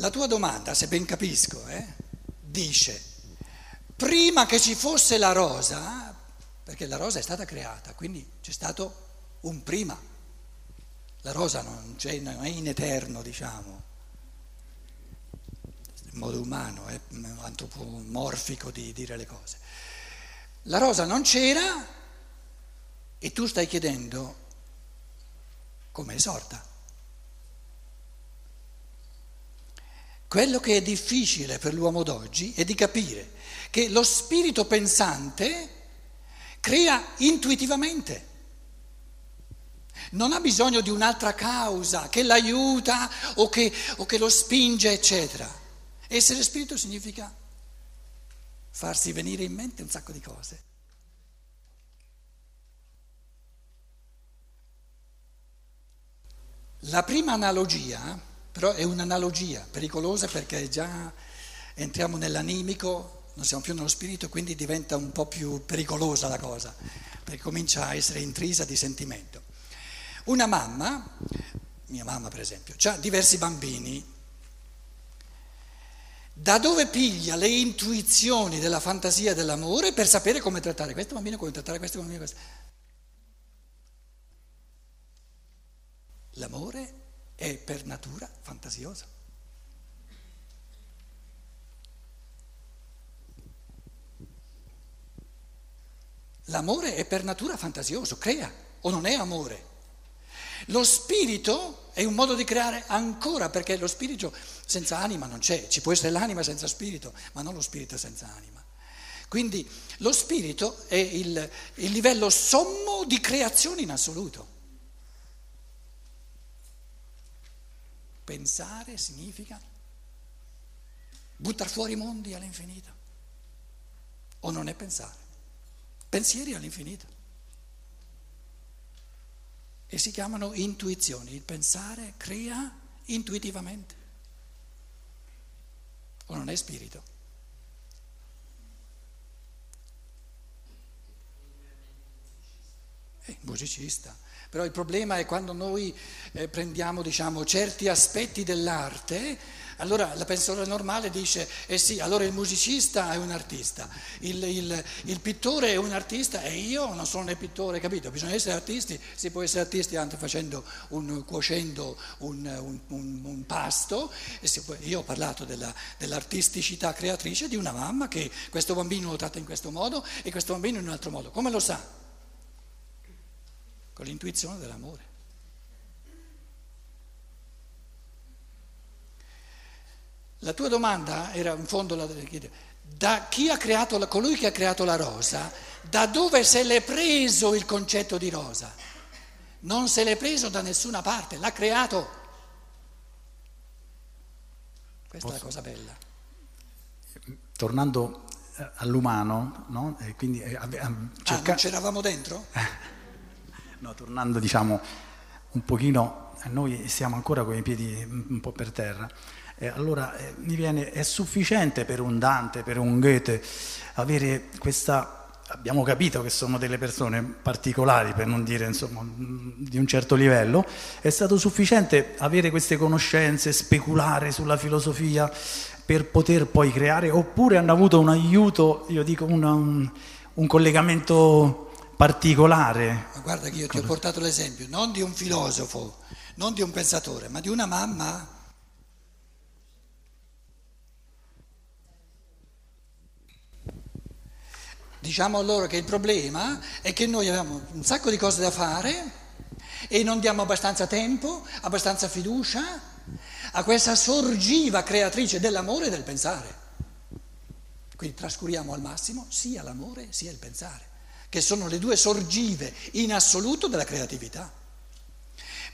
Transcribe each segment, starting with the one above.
La tua domanda, se ben capisco, eh, dice, prima che ci fosse la rosa, perché la rosa è stata creata, quindi c'è stato un prima. La rosa non, non è in eterno, diciamo, in modo umano, è antropomorfico di dire le cose. La rosa non c'era e tu stai chiedendo come è sorta. Quello che è difficile per l'uomo d'oggi è di capire che lo spirito pensante crea intuitivamente. Non ha bisogno di un'altra causa che l'aiuta o che, o che lo spinge, eccetera. Essere spirito significa farsi venire in mente un sacco di cose. La prima analogia però è un'analogia pericolosa perché già entriamo nell'animico, non siamo più nello spirito, quindi diventa un po' più pericolosa la cosa, perché comincia a essere intrisa di sentimento. Una mamma, mia mamma per esempio, ha diversi bambini, da dove piglia le intuizioni della fantasia dell'amore per sapere come trattare questo bambino, come trattare questo bambino, questo. L'amore è per natura fantasioso. L'amore è per natura fantasioso, crea o non è amore. Lo spirito è un modo di creare ancora, perché lo spirito senza anima non c'è, ci può essere l'anima senza spirito, ma non lo spirito senza anima. Quindi lo spirito è il, il livello sommo di creazione in assoluto. Pensare significa buttare fuori i mondi all'infinito. O non è pensare? Pensieri all'infinito. E si chiamano intuizioni. Il pensare crea intuitivamente. O non è spirito? È musicista. Però il problema è quando noi eh, prendiamo diciamo, certi aspetti dell'arte, allora la persona normale dice, eh sì, allora il musicista è un artista, il, il, il pittore è un artista e io non sono né pittore, capito? Bisogna essere artisti, si può essere artisti anche facendo un, cuocendo un, un, un, un pasto. Può, io ho parlato della, dell'artisticità creatrice di una mamma che questo bambino lo tratta in questo modo e questo bambino in un altro modo. Come lo sa? Con l'intuizione dell'amore. La tua domanda era in fondo la da chi ha creato colui che ha creato la rosa, da dove se l'è preso il concetto di rosa? Non se l'è preso da nessuna parte, l'ha creato. Questa Posso? è la cosa bella. Tornando all'umano, no? quindi, eh, cerca... ah, non c'eravamo dentro? No, tornando diciamo un pochino, noi siamo ancora con i piedi un po' per terra. Eh, allora eh, mi viene, è sufficiente per un Dante, per un Goethe, avere questa, abbiamo capito che sono delle persone particolari, per non dire insomma di un certo livello, è stato sufficiente avere queste conoscenze, speculare sulla filosofia per poter poi creare, oppure hanno avuto un aiuto, io dico una, un, un collegamento particolare. Ma guarda che io ti ho portato l'esempio non di un filosofo, non di un pensatore, ma di una mamma. Diciamo loro che il problema è che noi abbiamo un sacco di cose da fare e non diamo abbastanza tempo, abbastanza fiducia a questa sorgiva creatrice dell'amore e del pensare. Quindi trascuriamo al massimo sia l'amore sia il pensare che sono le due sorgive in assoluto della creatività.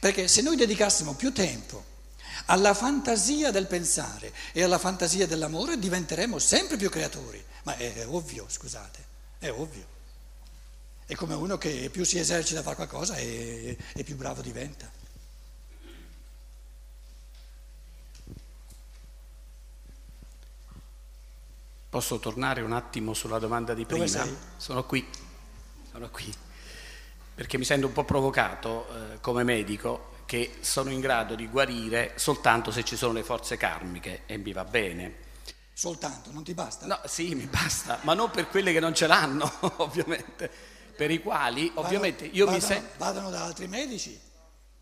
Perché se noi dedicassimo più tempo alla fantasia del pensare e alla fantasia dell'amore diventeremo sempre più creatori. Ma è ovvio, scusate, è ovvio. È come uno che più si esercita a fare qualcosa e, e più bravo diventa. Posso tornare un attimo sulla domanda di prima? Sono qui sono qui perché mi sento un po' provocato eh, come medico che sono in grado di guarire soltanto se ci sono le forze karmiche e mi va bene. Soltanto, non ti basta? No, sì, mi basta, ma non per quelle che non ce l'hanno, ovviamente, per i quali, ovviamente, io vadano, mi sento... Vadano da altri medici.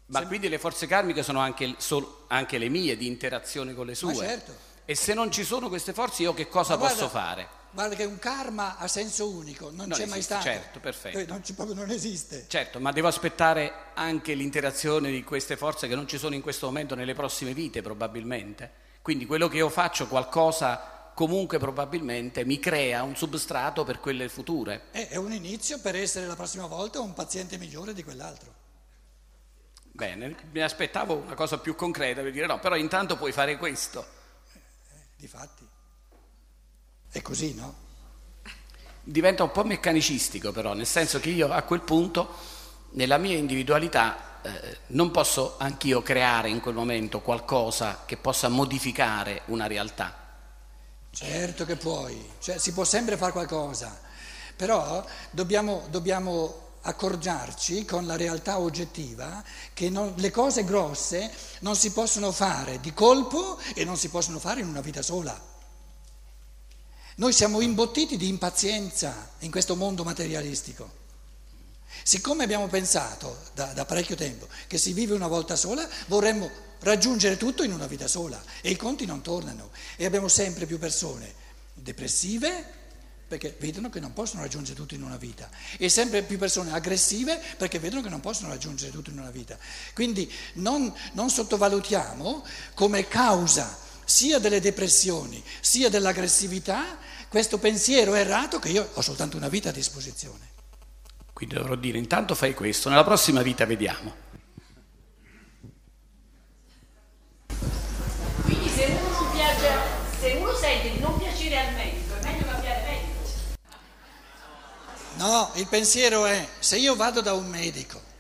Ma Se- quindi le forze karmiche sono anche, sol- anche le mie di interazione con le sue. certo. E se non ci sono queste forze, io che cosa Ma posso guarda- fare? Guarda che un karma a senso unico, non, Non c'è mai esiste, stato. certo, perfetto. Eh, Non, proprio non esiste. Certo, ma devo aspettare anche l'interazione di queste forze che non ci sono in questo momento nelle prossime vite, probabilmente. Quindi quello che io faccio, qualcosa comunque probabilmente mi crea un substrato per quelle future. Eh, È un inizio per essere la prossima volta un paziente migliore di quell'altro. Bene, mi aspettavo una cosa più concreta per dire no, però intanto puoi fare questo. Difatti. È così, no? Diventa un po' meccanicistico però, nel senso che io a quel punto, nella mia individualità, eh, non posso anch'io creare in quel momento qualcosa che possa modificare una realtà. Certo che puoi, cioè, si può sempre fare qualcosa, però dobbiamo, dobbiamo accorgiarci con la realtà oggettiva che non- le cose grosse non si possono fare di colpo e non si possono fare in una vita sola. Noi siamo imbottiti di impazienza in questo mondo materialistico. Siccome abbiamo pensato da, da parecchio tempo che si vive una volta sola, vorremmo raggiungere tutto in una vita sola e i conti non tornano e abbiamo sempre più persone depressive perché vedono che non possono raggiungere tutto in una vita e sempre più persone aggressive perché vedono che non possono raggiungere tutto in una vita. Quindi non, non sottovalutiamo come causa sia delle depressioni sia dell'aggressività questo pensiero errato che io ho soltanto una vita a disposizione. Quindi dovrò dire intanto fai questo, nella prossima vita vediamo. Quindi se uno, non piace, se uno sente di non piacere al medico, è meglio cambiare medico. No, il pensiero è se io vado da un medico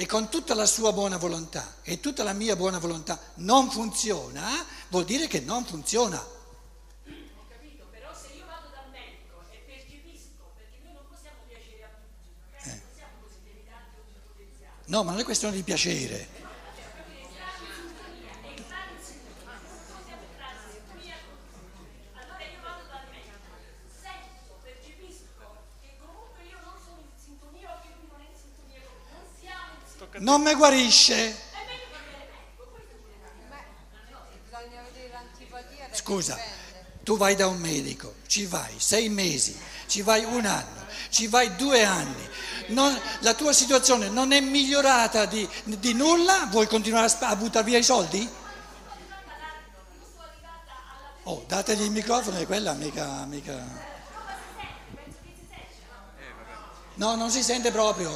e con tutta la sua buona volontà e tutta la mia buona volontà non funziona, vuol dire che non funziona. Ho capito, però se io vado dal medico e percepisco, perché noi non possiamo piacere a tutti, magari non siamo così deliranti o così potenziali. No, ma non è questione di piacere. Allora io vado Scusa, tu vai da un medico, ci vai sei mesi, ci vai un anno, ci vai due anni, non- la tua situazione non è migliorata di, di nulla, vuoi continuare a, a buttare via i soldi? Oh, dategli il microfono e quella mica, mica... No, non si sente proprio.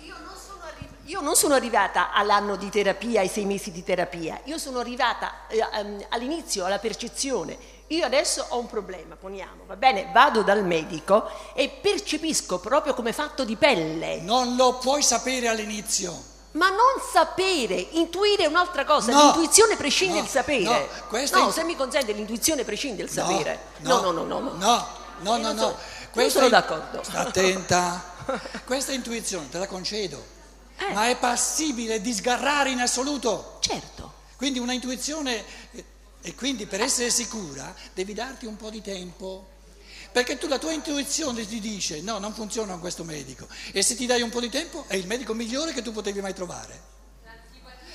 Io non, sono arri- io non sono arrivata all'anno di terapia, ai sei mesi di terapia, io sono arrivata eh, ehm, all'inizio alla percezione. Io adesso ho un problema, poniamo, va bene? Vado dal medico e percepisco proprio come fatto di pelle. Non lo puoi sapere all'inizio. Ma non sapere, intuire è un'altra cosa, No, l'intuizione prescinde no, dal sapere. no, no è- se mi consente, l'intuizione prescinde dal sapere. No, no, no, no. no. no, no, no, non no. sono- non sono in- d'accordo. Sta attenta. Questa intuizione te la concedo, Eh. ma è passibile di sgarrare in assoluto. Certo. Quindi una intuizione, eh, e quindi per essere sicura devi darti un po' di tempo. Perché tu la tua intuizione ti dice no, non funziona con questo medico. E se ti dai un po' di tempo è il medico migliore che tu potevi mai trovare.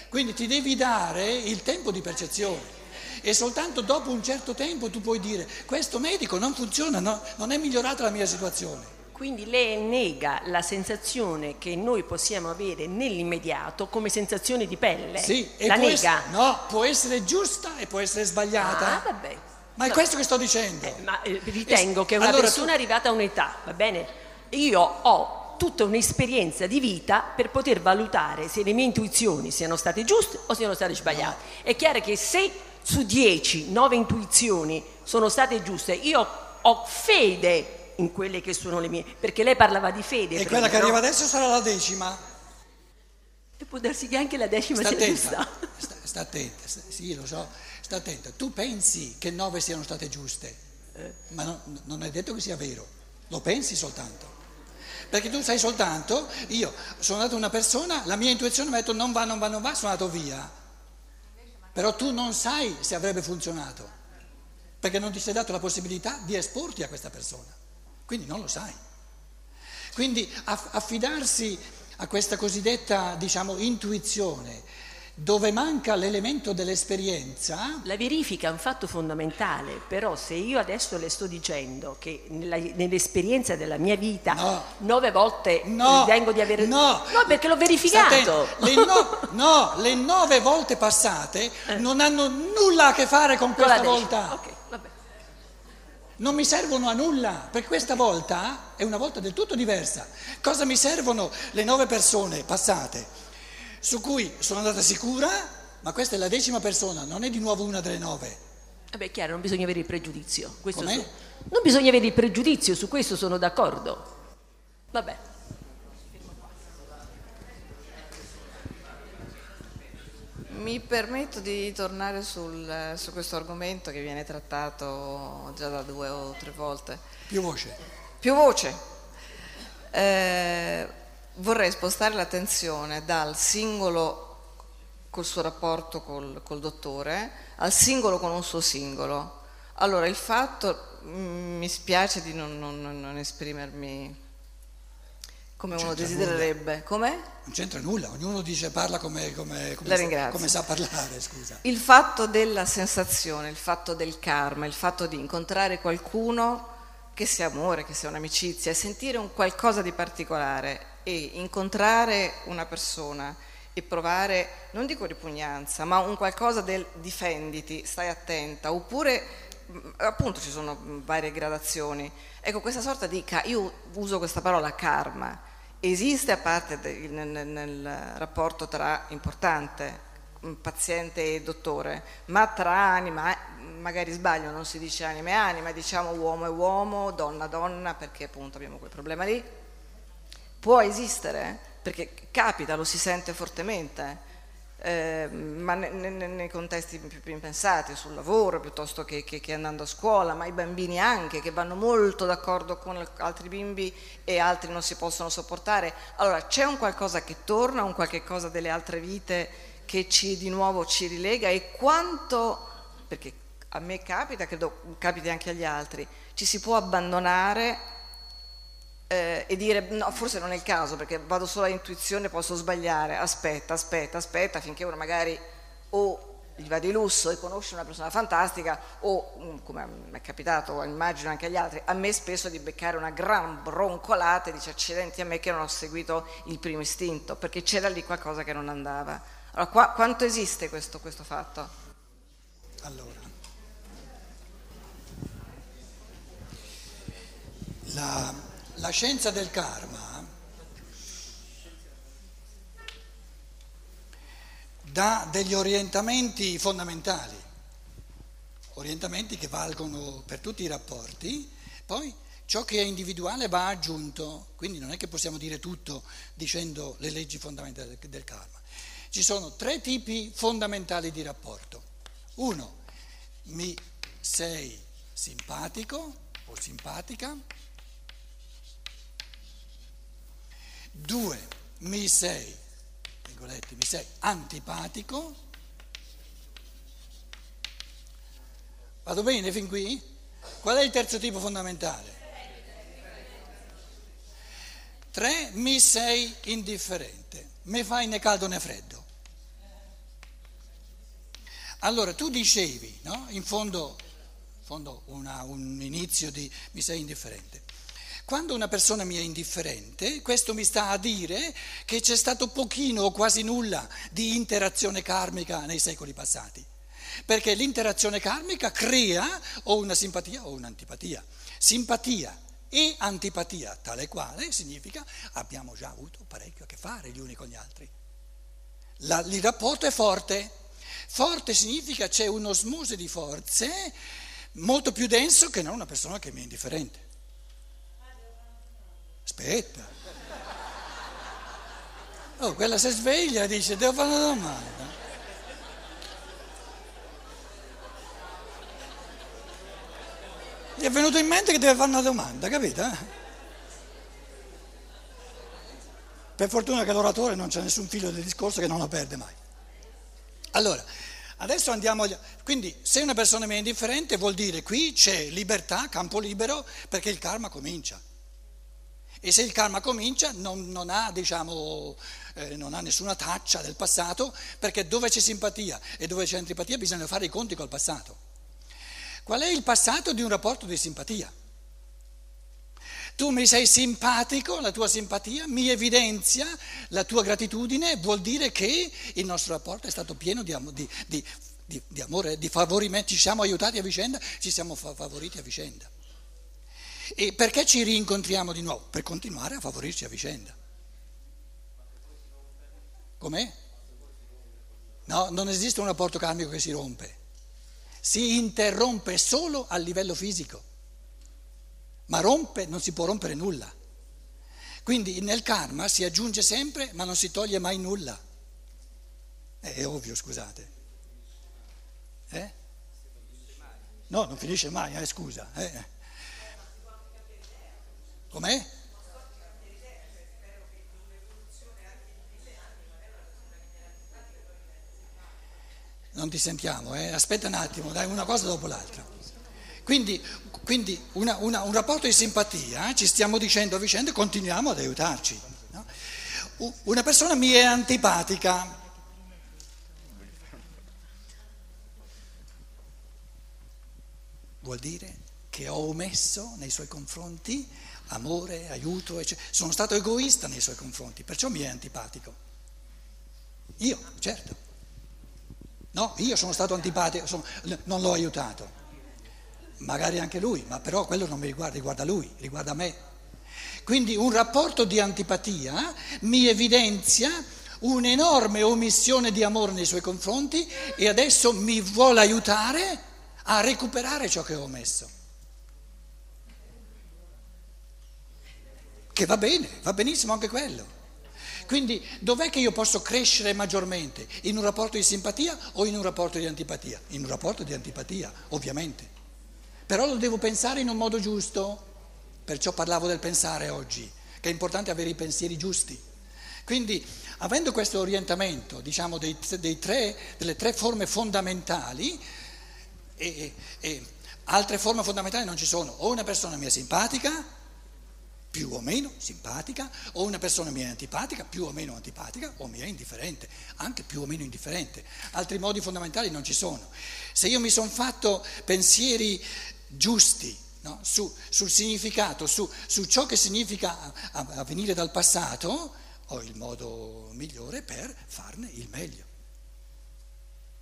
Quindi ti devi dare il tempo di percezione. E soltanto dopo un certo tempo tu puoi dire questo medico non funziona, no, non è migliorata la mia situazione. Quindi lei nega la sensazione che noi possiamo avere nell'immediato come sensazione di pelle. Sì, la nega. essere- no, può essere giusta e può essere sbagliata. Ah, vabbè. Ma è questo che sto dicendo. Eh, ma eh, ritengo che una Allora persona tu- arrivata a un'età, va bene? Io ho tutta un'esperienza di vita per poter valutare se le mie intuizioni siano state giuste o siano state sbagliate. È chiaro che se su 10, 9 intuizioni sono state giuste, io ho fede in quelle che sono le mie, perché lei parlava di fede. E quella che no? arriva adesso sarà la decima. E può darsi che anche la decima Sta sia attenta, giusta. sta, sta attenta, sta- sì lo so, sta attenta. Tu pensi che nove siano state giuste, Eh. ma no- non è detto che sia vero, lo pensi soltanto. Perché tu sai soltanto, io sono andato una persona, la mia intuizione mi ha detto non va, non va, non va, sono andato via. Però tu non sai se avrebbe funzionato, perché non ti sei dato la possibilità di esporti a questa persona. Quindi non lo sai. Quindi affidarsi a questa cosiddetta, diciamo, intuizione, dove manca l'elemento dell'esperienza. La verifica è un fatto fondamentale, però se io adesso le sto dicendo che nella, nell'esperienza della mia vita No. nove volte No, ritengo di avere... no, no perché l'ho verificato. State- Le no, no, le nove volte passate non hanno nulla a che fare con questa volta. Ok, vabbè. Non mi servono a nulla, perché questa volta è una volta del tutto diversa. Cosa mi servono le nove persone passate, su cui sono andata sicura, ma questa è la decima persona, non è di nuovo una delle nove. Vabbè, è chiaro, non bisogna avere il pregiudizio. Questo su- Non bisogna avere il pregiudizio, su questo sono d'accordo. Vabbè. Mi permetto di tornare sul- su questo argomento che viene trattato già da due o tre volte. Più voce. Più voce. Eh, vorrei spostare l'attenzione dal singolo col suo rapporto col, col dottore al singolo con un suo singolo. Allora, il fatto, mm, mi spiace di non- non- non esprimermi come uno desidererebbe. Com'è? Non c'entra nulla, ognuno dice parla come, come- come sa, come sa parlare, scusa. Il fatto della sensazione, il fatto del karma, il fatto di incontrare qualcuno che sia amore, che sia un'amicizia, e sentire un qualcosa di particolare e incontrare una persona e provare, non dico ripugnanza, ma un qualcosa del difenditi, stai attenta, oppure appunto ci sono varie gradazioni. Ecco, questa sorta di, io uso questa parola karma, esiste a parte de- nel, nel- rapporto tra importante mm, paziente e dottore, ma tra anima, magari sbaglio, non si dice anima e anima, diciamo uomo e uomo, donna e donna, perché appunto abbiamo quel problema lì, può esistere, perché capita, lo si sente fortemente, eh, ma ne- ne- ne- nei contesti più, più impensati, sul lavoro piuttosto che, che- che andando a scuola, ma i bambini anche che vanno molto d'accordo con al- altri bimbi e altri non si possono sopportare. Allora c'è un qualcosa che torna, un qualche cosa delle altre vite che ci di nuovo ci rilega e quanto, perché a me capita, credo capiti anche agli altri, ci si può abbandonare eh, e dire no, forse non è il caso perché vado solo a intuizione, posso sbagliare, aspetta, aspetta, aspetta finché uno magari o gli va di lusso e conosce una persona fantastica o mm, come mi è capitato, immagino anche agli altri, a me spesso di beccare una gran broncolata e dice accidenti a me che non ho seguito il primo istinto perché c'era lì qualcosa che non andava. Allora, qua- quanto esiste questo, questo fatto? Allora, la, la scienza del karma dà degli orientamenti fondamentali, orientamenti che valgono per tutti i rapporti, poi ciò che è individuale va aggiunto, quindi non è che possiamo dire tutto dicendo le leggi fondamentali del- karma. Ci sono tre tipi fondamentali di rapporto. Uno, mi sei simpatico o simpatica. Due, mi sei, virgolette, mi sei antipatico. Vado bene fin qui? Qual è il terzo tipo fondamentale? Tre, mi sei indifferente, mi fai né caldo né freddo. Allora tu dicevi, no? in fondo, in fondo una- un inizio di mi sei indifferente. Quando una persona mi è indifferente, questo mi sta a dire che c'è stato pochino o quasi nulla di interazione karmica nei secoli passati. Perché l'interazione karmica crea o una simpatia o un'antipatia. Simpatia e antipatia, tale quale significa abbiamo già avuto parecchio a che fare gli uni con gli altri. La- il rapporto è forte. Forte significa c'è un'osmose di forze molto più denso che non una persona che mi è indifferente. Aspetta. Oh, quella si sveglia e dice devo fare una domanda. Gli è venuto in mente che deve fare una domanda, capito? per fortuna che l'oratore non c'è nessun figlio del discorso che non lo perde mai. Allora, adesso andiamo... Agli... Quindi se una persona mi è indifferente vuol dire qui c'è libertà, campo libero, perché il karma comincia. E se il karma comincia non, non, ha, diciamo, eh, non, ha, nessuna traccia del passato, perché dove c'è simpatia e dove c'è antipatia bisogna fare i conti col passato. Qual è il passato di un rapporto di simpatia? Tu mi sei simpatico, la tua simpatia mi evidenzia la tua gratitudine, vuol dire che il nostro rapporto è stato pieno di, di, di, di amore, di favorimento, ci siamo aiutati a vicenda, ci siamo favoriti a vicenda. E perché ci rincontriamo di nuovo? Per continuare a favorirci a vicenda. Com'è? No, non esiste un rapporto karmico che si rompe. Si interrompe solo a livello fisico. Ma rompe, non si può rompere nulla. Quindi nel karma si aggiunge sempre, ma non si toglie mai nulla. È ovvio, scusate. Eh? No, non finisce mai, eh, scusa. Eh. Com'è? Non ti sentiamo, eh? aspetta un attimo, dai una cosa dopo l'altra. Quindi, quindi una, una, un rapporto di simpatia, eh? ci stiamo dicendo a vicenda e continuiamo ad aiutarci. No? Una persona mi è antipatica. Vuol dire che ho omesso nei suoi confronti amore, aiuto, eccetera. sono stato egoista nei suoi confronti, perciò mi è antipatico. Io, certo. No, io sono stato antipatico, sono, non l'ho aiutato. Magari anche lui, ma però quello non mi riguarda, riguarda lui, riguarda me. Quindi un rapporto di antipatia mi evidenzia un'enorme omissione di amore nei suoi confronti e adesso mi vuole aiutare a recuperare ciò che ho omesso. Che va bene, va benissimo anche quello. Quindi dov'è che io posso crescere maggiormente? In un rapporto di simpatia o in un rapporto di antipatia? In un rapporto di antipatia, ovviamente. Però lo devo pensare in un modo giusto, perciò parlavo del pensare oggi, che è importante avere i pensieri giusti. Quindi, avendo questo orientamento, diciamo, dei, dei tre, delle tre forme fondamentali, e, e altre forme fondamentali non ci sono, o una persona mi è simpatica, più o meno simpatica, o una persona mi è antipatica, più o meno antipatica, o mi è indifferente, anche più o meno indifferente. Altri modi fondamentali non ci sono. Se io mi sono fatto pensieri giusti no, su, sul significato, su, su, ciò che significa avvenire dal passato, ho il modo migliore per farne il meglio.